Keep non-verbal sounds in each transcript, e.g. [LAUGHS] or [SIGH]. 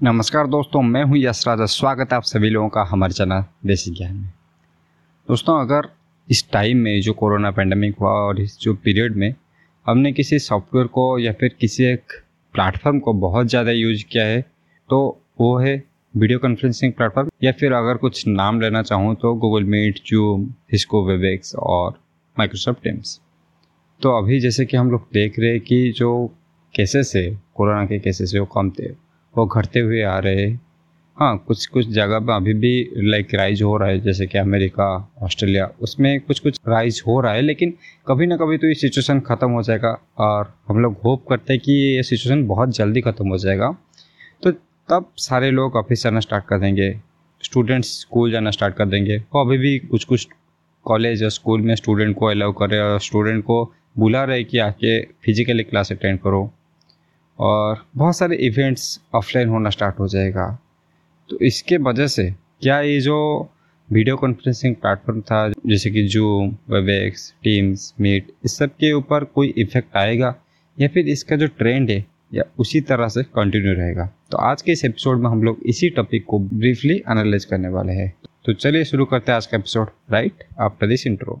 नमस्कार दोस्तों, मैं हूँ यश राजा। स्वागत है आप सभी लोगों का हमारे चैनल देसी ज्ञान में। दोस्तों, अगर इस टाइम में जो कोरोना पेंडेमिक हुआ और इस जो पीरियड में हमने किसी सॉफ्टवेयर को या फिर किसी एक प्लेटफॉर्म को बहुत ज़्यादा यूज़ किया है तो वो है वीडियो कॉन्फ्रेंसिंग प्लेटफॉर्म या फिर अगर कुछ नाम लेना चाहूँ तो Google Meet Zoom Cisco Webex और माइक्रोसॉफ्ट टीम्स तो अभी जैसे कि हम लोग देख रहे हैं कि जो केसेस है, कोरोना के केसेस है, वो कम थे। वो घटते हुए आ रहे। हैं हाँ कुछ कुछ जगह पर अभी भी लाइक राइज हो रहा है, जैसे कि अमेरिका, ऑस्ट्रेलिया, उसमें कुछ कुछ राइज हो रहा है, लेकिन कभी ना कभी तो ये सिचुएशन ख़त्म हो जाएगा और हम लोग होप करते हैं कि ये सिचुएशन बहुत जल्दी ख़त्म हो जाएगा। तो तब सारे लोग ऑफ़िस जाना स्टार्ट कर देंगे स्टूडेंट्स स्कूल जाना स्टार्ट कर देंगे। तो अभी भी कुछ कुछ कॉलेज या स्कूल में स्टूडेंट को अलाउ करे और स्टूडेंट को बुला रहे कि आके फिजिकली क्लास अटेंड करो। और बहुत सारे इवेंट्स ऑफलाइन होना स्टार्ट हो जाएगा। तो इसके वजह से क्या ये जो वीडियो कॉन्फ्रेंसिंग प्लेटफॉर्म था, जैसे कि जूम वेबएक्स टीम्स मीट इस सब के ऊपर कोई इफ़ेक्ट आएगा या फिर इसका जो ट्रेंड है, या उसी तरह से कंटिन्यू रहेगा? तो आज के इस एपिसोड में हम लोग इसी टॉपिक को ब्रीफली एनालाइज करने वाले हैं। तो चलिए शुरू करते हैं आज का episode right after this intro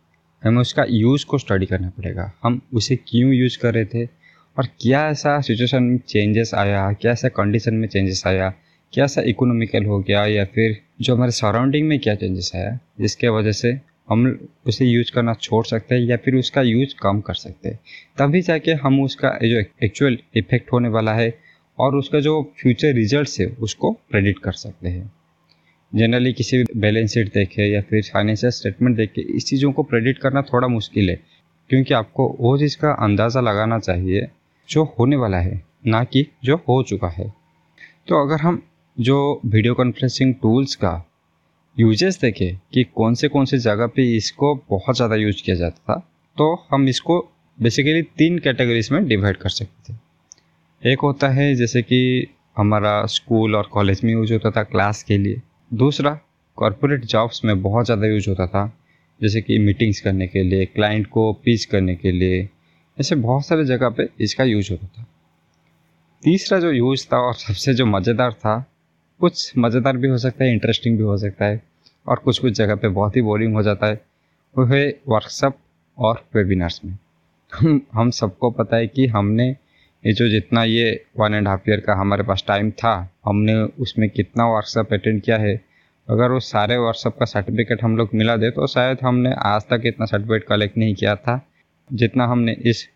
हमें उसका यूज़ को स्टडी करना पड़ेगा। हम उसे क्यों यूज़ कर रहे थे? और क्या ऐसा सिचुएशन में चेंजेस आया? क्या ऐसा कंडीशन में चेंजेस आया? क्या ऐसा इकोनॉमिकल हो गया? या फिर जो हमारे सराउंडिंग में क्या चेंजेस आया? जिसके वजह से हम उसे यूज़ करना छोड़ सकते हैं या फिर उसका यूज़ कम कर सकते हैं। तभी जाके हम उसका जो एक्चुअल इफ़ेक्ट होने वाला है और उसका जो फ्यूचर रिज़ल्ट है, उसको प्रेडिक्ट कर सकते हैं। जनरली किसी भी बैलेंस शीट देखे या फिर फाइनेंशियल स्टेटमेंट देख के इस चीज़ों को प्रेडिक्ट करना थोड़ा मुश्किल है। क्योंकि आपको वो चीज़ का अंदाज़ा लगाना चाहिए जो होने वाला है, ना कि जो हो चुका है। तो अगर हम जो वीडियो कॉन्फ्रेंसिंग टूल्स का यूजेस देखें कि कौन से कौन से जगह पे इसको बहुत ज़्यादा यूज़ किया जाता था तो हम इसको बेसिकली तीन कैटेगरीज में डिवाइड कर सकते थे। एक होता है जैसे कि हमारा स्कूल और कॉलेज में यूज़ होता था क्लास के लिए। दूसरा कॉरपोरेट जॉब्स में बहुत ज़्यादा यूज़ होता था, जैसे कि मीटिंग्स करने के लिए क्लाइंट को पीच करने के लिए, ऐसे बहुत सारे जगह पे इसका यूज़ होता था। तीसरा जो यूज़ था और सबसे जो मज़ेदार था, कुछ मज़ेदार भी हो सकता है इंटरेस्टिंग भी हो सकता है, और कुछ कुछ जगह पे बहुत ही बोरिंग हो जाता है, वो है वर्कशॉप और वेबिनार्स में। हम हम सबको पता है कि हमने ये जो जितना ये वन एंड हाफ़ ईयर का हमारे पास टाइम था, हमने उसमें कितना वर्कशॉप अटेंड किया है, अगर वो सारे वर्कशॉप का सर्टिफिकेट हम लोग मिला दे तो शायद हमने आज तक इतना सर्टिफिकेट कलेक्ट नहीं किया था, जितना हमने इस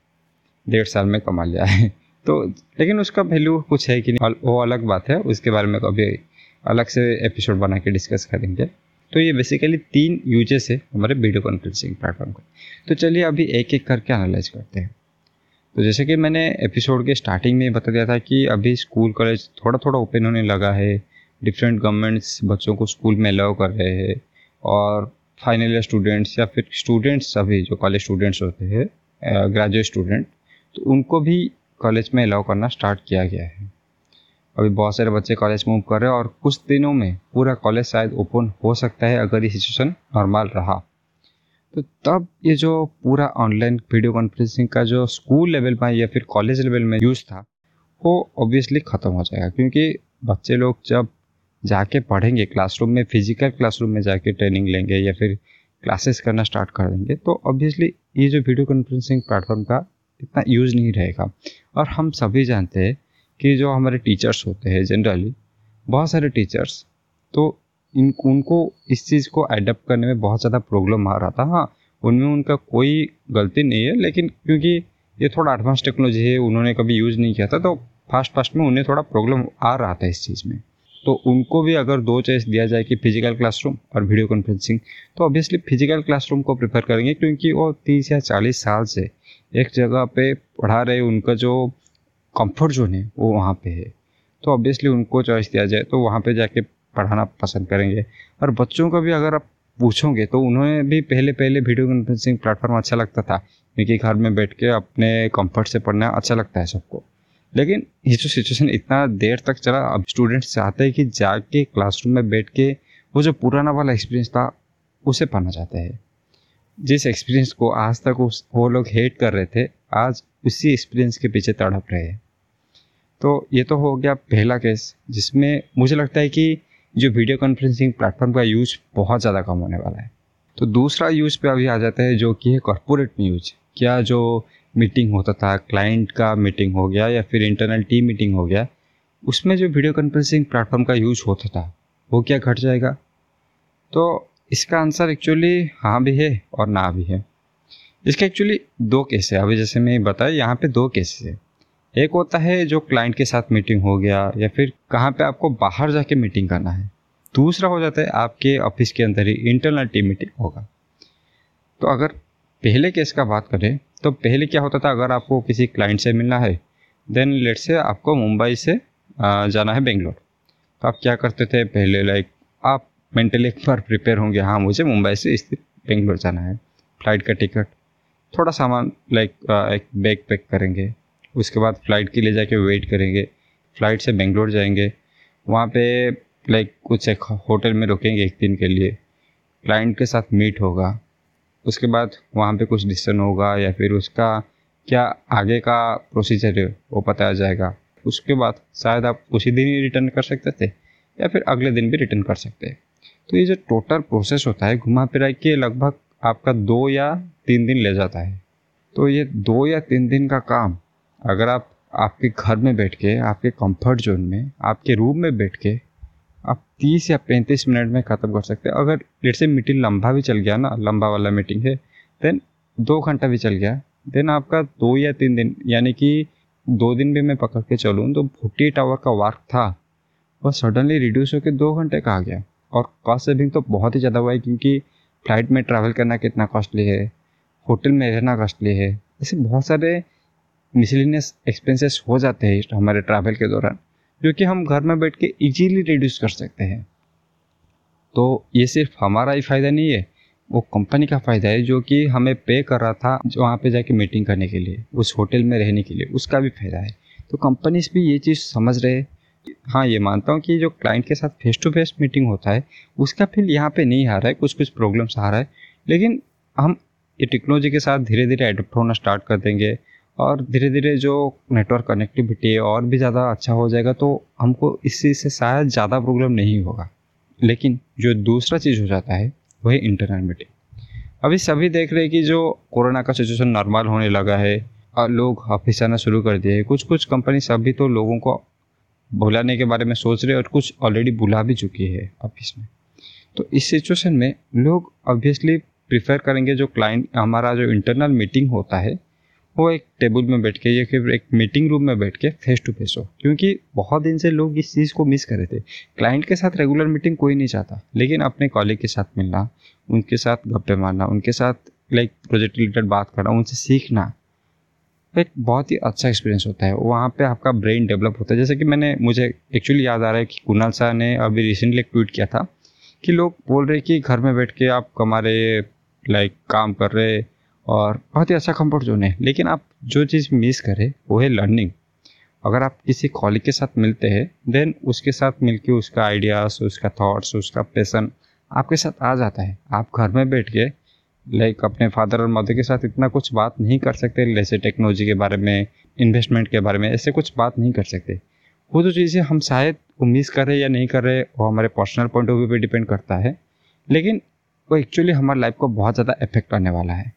डेढ़ साल में कमा लिया है। [LAUGHS] तो लेकिन उसका वैल्यू कुछ है कि नहीं वो अलग बात है, उसके बारे में कभी अलग से एपिसोड बना के डिस्कस करेंगे। तो ये बेसिकली तीन यूजेस है हमारे वीडियो कॉन्फ्रेंसिंग प्लेटफॉर्म का। तो चलिए अभी एक एक करके एनालाइज करते हैं। तो जैसे कि मैंने एपिसोड के स्टार्टिंग में बता दिया था कि अभी स्कूल कॉलेज थोड़ा थोड़ा ओपन होने लगा है। डिफरेंट गवर्नमेंट्स बच्चों को स्कूल में अलाउ कर रहे हैं और फाइनल ईयर स्टूडेंट्स या फिर स्टूडेंट्स सभी जो कॉलेज स्टूडेंट्स होते हैं ग्रेजुएट स्टूडेंट तो उनको भी कॉलेज में अलाउ करना स्टार्ट किया गया है। अभी बहुत सारे बच्चे कॉलेज मूव कर रहे हैं और कुछ दिनों में पूरा कॉलेज शायद ओपन हो सकता है अगर ये सिचुएशन नॉर्मल रहा। तो तब ये जो पूरा ऑनलाइन वीडियो कॉन्फ्रेंसिंग का जो स्कूल लेवल में या फिर कॉलेज लेवल में यूज़ था, वो ऑब्वियसली ख़त्म हो जाएगा। क्योंकि बच्चे लोग जब जाके पढ़ेंगे क्लासरूम में फ़िज़िकल क्लासरूम में जाके ट्रेनिंग लेंगे या फिर क्लासेस करना स्टार्ट कर देंगे तो ऑब्वियसली ये जो वीडियो कॉन्फ्रेंसिंग प्लेटफॉर्म का इतना यूज़ नहीं रहेगा। और हम सभी जानते हैं कि जो हमारे टीचर्स होते हैं जनरली बहुत सारे टीचर्स तो इन, उनको इस चीज़ को एडप्ट करने में बहुत ज़्यादा प्रॉब्लम आ रहा था। हाँ उनमें उनका कोई गलती नहीं है, लेकिन क्योंकि ये थोड़ा एडवांस टेक्नोलॉजी है, उन्होंने कभी यूज़ नहीं किया था तो फास्ट फास्ट में उन्हें थोड़ा प्रॉब्लम आ रहा था इस चीज़ में। तो उनको भी अगर दो चॉइस दिया जाए कि फ़िज़िकल क्लासरूम और वीडियो कॉन्फ्रेंसिंग तो ऑब्वियसली फ़िज़िकल क्लासरूम को प्रेफर करेंगे, क्योंकि वो तीस या चालीस साल से एक जगह पे पढ़ा रहे उनका जो कंफर्ट जोन है, वो वहाँ पे है। तो ऑब्वियसली उनको चॉइस दिया जाए तो वहाँ पे जाके पढ़ाना पसंद करेंगे। और बच्चों को भी अगर आप पूछोगे तो उन्हें भी पहले पहले वीडियो कॉन्फ्रेंसिंग प्लेटफॉर्म अच्छा लगता था। क्योंकि घर में बैठ के अपने कंफर्ट से पढ़ना अच्छा लगता है सबको। लेकिन ये जो सिचुएशन इतना देर तक चला, अब स्टूडेंट्स चाहते हैं कि जाके क्लासरूम में बैठ के वो जो पुराना वाला एक्सपीरियंस था, उसे पाना चाहते हैं। जिस एक्सपीरियंस को आज तक उस, वो लोग हेट कर रहे थे, आज उसी एक्सपीरियंस के पीछे तड़प रहे हैं। तो ये तो हो गया पहला केस जिसमें मुझे लगता है कि जो वीडियो कॉन्फ्रेंसिंग प्लेटफॉर्म का यूज़ बहुत ज़्यादा कम होने वाला है। तो दूसरा यूज़ पे अभी आ जाता है जो कि है कॉरपोरेट में यूज़ क्या जो मीटिंग होता था क्लाइंट का मीटिंग हो गया या फिर इंटरनल टीम मीटिंग हो गया, उसमें जो वीडियो कॉन्फ्रेंसिंग प्लेटफॉर्म का यूज़ होता था, वो क्या घट जाएगा? तो इसका आंसर एक्चुअली हाँ भी है और ना भी है। इसके एक्चुअली दो केस है। अभी जैसे मैं बताया, यहाँ पे दो केसेस है। एक होता है जो क्लाइंट के साथ मीटिंग हो गया या फिर कहाँ पे आपको बाहर जाके मीटिंग करना है। दूसरा हो जाता है आपके ऑफ़िस के अंदर ही इंटरनल टीम मीटिंग होगा। तो अगर पहले केस का बात करें तो पहले क्या होता था? अगर आपको किसी क्लाइंट से मिलना है देन लेट से आपको मुंबई से जाना है बेंगलोर। तो आप क्या करते थे? पहले लाइक आप मेंटली एक बार प्रिपेयर होंगे हाँ मुझे मुंबई से स्थित बेंगलोर जाना है। फ़्लाइट का टिकट थोड़ा सामान लाइक एक बैग पैक करेंगे। उसके बाद फ़्लाइट के लिए जाके वेट करेंगे। फ़्लाइट से बेंगलोर जाएँगे। वहाँ पे लाइक कुछ एक होटल में रुकेंगे एक दिन के लिए। क्लाइंट के साथ मीट होगा। उसके बाद वहाँ पे कुछ डिसीज़न होगा या फिर उसका क्या आगे का प्रोसीजर है, वो बताया जाएगा। उसके बाद शायद आप उसी दिन ही रिटर्न कर सकते थे, या फिर अगले दिन भी रिटर्न कर सकते। हैं तो ये जो टोटल प्रोसेस होता है, घुमा फिरा के लगभग आपका दो या तीन दिन ले जाता है। तो ये दो या तीन दिन का काम अगर आप आपके घर में बैठ के, आपके कंफर्ट जोन में, आपके रूम में बैठ के, आप तीस या पैंतीस मिनट में ख़त्म कर सकते हैं। अगर लेट से मीटिंग लंबा भी चल गया ना, लंबा वाला मीटिंग है देन दो घंटा भी चल गया देन आपका दो या तीन दिन, यानी कि दो दिन भी मैं पकड़ के चलूँ तो फोर्टी एट आवर का वर्क था, वो सडनली रिड्यूस होकर दो घंटे का आ गया। और कॉस्ट सेविंग तो बहुत ही ज़्यादा हुआ है, क्योंकि फ़्लाइट में ट्रैवल करना कितना कॉस्टली है होटल में रहना कॉस्टली है, ऐसे बहुत सारे मिसलिनियस एक्सपेंसेस हो जाते हैं हमारे ट्रैवल के दौरान, जो कि हम घर में बैठ के इजीली रिड्यूस कर सकते हैं। तो ये सिर्फ़ हमारा ही फ़ायदा नहीं है, वो कंपनी का फ़ायदा है, जो कि हमें पे कर रहा था जो वहाँ पे जाके मीटिंग करने के लिए, उस होटल में रहने के लिए, उसका भी फ़ायदा है। तो कंपनीज़ भी ये चीज़ समझ रहे हाँ। ये मानता हूँ कि जो क्लाइंट के साथ फेस टू फेस मीटिंग होता है, उसका फिर यहाँ पे नहीं आ रहा है कुछ कुछ प्रॉब्लम्स आ रहा है, लेकिन हम ये टेक्नोलॉजी के साथ धीरे धीरे एडप्ट होना स्टार्ट कर देंगे। और धीरे धीरे जो नेटवर्क कनेक्टिविटी है और भी ज़्यादा अच्छा हो जाएगा तो हमको इस चीज़ से शायद ज़्यादा प्रॉब्लम नहीं होगा। लेकिन जो दूसरा चीज़ हो जाता है वही इंटरनल मीटिंग अभी सभी देख रहे हैं कि जो कोरोना का सिचुएशन नॉर्मल होने लगा है, और लोग ऑफ़िस आना शुरू कर दिए कुछ कुछ कंपनी सभी तो लोगों को बुलाने के बारे में सोच रहे और कुछ ऑलरेडी बुला भी चुकी है ऑफ़िस में। तो इस सिचुएशन में लोग ऑब्वियसली प्रिफर करेंगे जो क्लाइंट हमारा जो इंटरनल मीटिंग होता है वो एक टेबल में बैठ के या फिर एक मीटिंग रूम में बैठ के फेस टू फेस हो। क्योंकि बहुत दिन से लोग इस चीज़ को मिस कर रहे थे। क्लाइंट के साथ रेगुलर मीटिंग कोई नहीं चाहता। लेकिन अपने कॉलेज के साथ मिलना, उनके साथ गप्पे मारना, उनके साथ लाइक प्रोजेक्ट रिलेटेड बात करना, उनसे सीखना, एक बहुत ही अच्छा एक्सपीरियंस होता है। वहाँ पे आपका ब्रेन डेवलप होता है। जैसे कि मैंने, मुझे एक्चुअली याद आ रहा है कि कुणाल शाह ने अभी रिसेंटली एक ट्वीट किया था कि लोग बोल रहे कि घर में बैठ के आप हमारे लाइक काम कर रहे और बहुत ही अच्छा कंफर्ट जोन है। लेकिन आप जो चीज़ मिस करें, वो है लर्निंग अगर आप किसी कॉलिग के साथ मिलते हैं देन उसके साथ मिलके उसका आइडियाज़ उसका थॉट्स उसका पैसन आपके साथ आ जाता है। आप घर में बैठ के लाइक अपने फादर और मदर के साथ इतना कुछ बात नहीं कर सकते, जैसे टेक्नोलॉजी के बारे में इन्वेस्टमेंट के बारे में, ऐसे कुछ बात नहीं कर सकते। वो जो चीज़ें हम शायद मिस कर रहे या नहीं कर रहे, वो हमारे पर्सनल पॉइंट ऑफ़ व्यू पे डिपेंड करता है। लेकिन वो एक्चुअली हमारे लाइफ को बहुत ज़्यादा इफ़ेक्ट करने वाला है।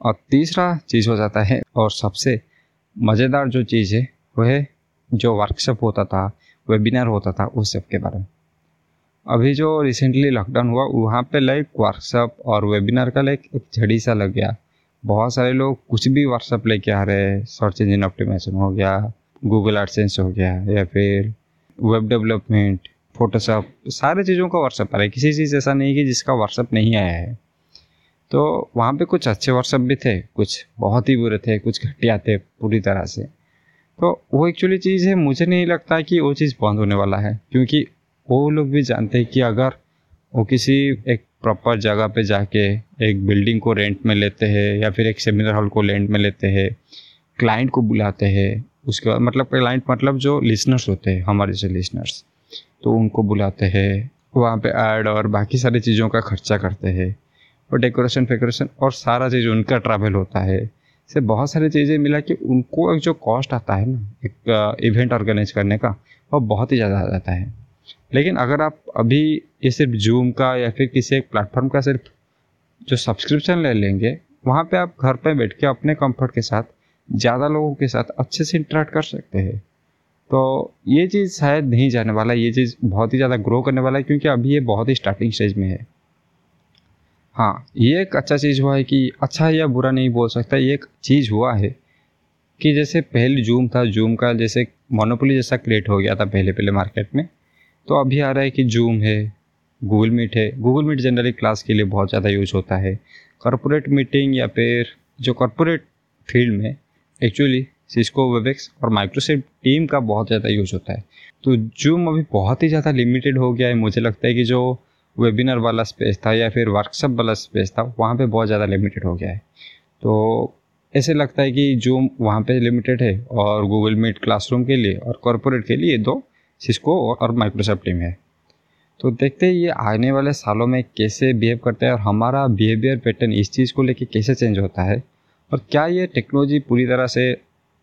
और तीसरा चीज़ हो जाता है और सबसे मज़ेदार जो चीज़ है वह है जो वर्कशॉप होता था वेबिनार होता था उस सब के बारे में। अभी जो रिसेंटली लॉकडाउन हुआ, वहाँ पे लाइक वर्कशॉप और वेबिनार का लाइक एक झड़ी सा लग गया। बहुत सारे लोग कुछ भी वर्कशॉप लेके आ रहे हैं सर्च इंजन ऑप्टिमाइजेशन हो गया गूगल एडसेंस हो गया, या फिर वेब डेवलपमेंट फोटोशॉप सारे चीज़ों का व्हाट्सअप आ रहा है। किसी चीज़ ऐसा नहीं कि जिसका व्हाट्सअप नहीं आया है। तो वहाँ पे कुछ अच्छे व्हाट्सअप भी थे, कुछ बहुत ही बुरे थे, कुछ घटिया थे पूरी तरह से। तो वो एक्चुअली चीज़ है, मुझे नहीं लगता कि वो चीज़ बंद होने वाला है, क्योंकि वो लोग भी जानते हैं कि अगर वो किसी एक प्रॉपर जगह पे जाके एक बिल्डिंग को रेंट में लेते हैं या फिर एक सेमिनार हॉल को रेंट में लेते हैं क्लाइंट को बुलाते हैं, उसके बाद मतलब क्लाइंट मतलब जो लिसनर्स होते हैं, हमारे जैसे लिसनर्स तो उनको बुलाते हैं, वहाँ पे ऐड और बाकी सारी चीज़ों का खर्चा करते हैं। और डेकोरेशन, फेकोरेशन और सारा चीज़ उनका ट्रैवल होता है से बहुत सारी चीज़ें मिला कि उनको एक जो कॉस्ट आता है ना, एक इवेंट ऑर्गेनाइज करने का, वो बहुत ही ज़्यादा आ जाता है। लेकिन अगर आप अभी ये सिर्फ़ जूम का या फिर किसी एक प्लेटफॉर्म का सिर्फ़ जो सब्सक्रिप्शन ले लेंगे, वहाँ पे आप घर पे बैठ के अपने कंफर्ट के साथ, ज़्यादा लोगों के साथ अच्छे से इंटरेक्ट कर सकते हैं। तो ये चीज़ शायद नहीं जाने वाला, ये चीज़ बहुत ही ज़्यादा ग्रो करने वाला है, क्योंकि अभी ये बहुत ही स्टार्टिंग स्टेज में है। हाँ ये एक अच्छा चीज़ हुआ है कि अच्छा या बुरा नहीं बोल सकता, ये एक चीज़ हुआ है कि जैसे पहले जूम था, जूम का जैसे मोनोपोली जैसा क्रिएट हो गया था पहले पहले मार्केट में तो अभी आ रहा है कि जूम है गूगल मीट है। गूगल मीट जनरली क्लास के लिए बहुत ज़्यादा यूज़ होता है। कॉरपोरेट मीटिंग या फिर जो कॉरपोरेट फ़ील्ड में एक्चुअली सिस्को वेबेक्स और माइक्रोसॉफ्ट टीम का बहुत ज़्यादा यूज़ होता है। तो जूम अभी बहुत ही ज़्यादा लिमिटेड हो गया है। मुझे लगता है कि जो वेबिनार वाला स्पेस था या फिर वर्कशॉप वाला स्पेस था, वहाँ पे बहुत ज़्यादा लिमिटेड हो गया है। तो ऐसे लगता है कि जूम वहाँ पे लिमिटेड है और गूगल मीट क्लासरूम के लिए और कॉरपोरेट के लिए दो सिस्को और माइक्रोसॉफ्ट टीम है। तो देखते हैं ये आने वाले सालों में कैसे बिहेव करते हैं और हमारा बिहेवियर पैटर्न इस चीज़ को लेके कैसे चेंज होता है और क्या ये टेक्नोलॉजी पूरी तरह से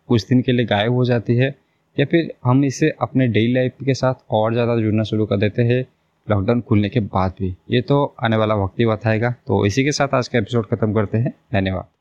कुछ दिन के लिए गायब हो जाती है या फिर हम इसे अपने डेली लाइफ के साथ और ज़्यादा जुड़ना शुरू कर देते हैं लॉकडाउन खुलने के बाद भी। ये तो आने वाला वक्त ही बताएगा। तो इसी के साथ आज का एपिसोड खत्म करते हैं। धन्यवाद।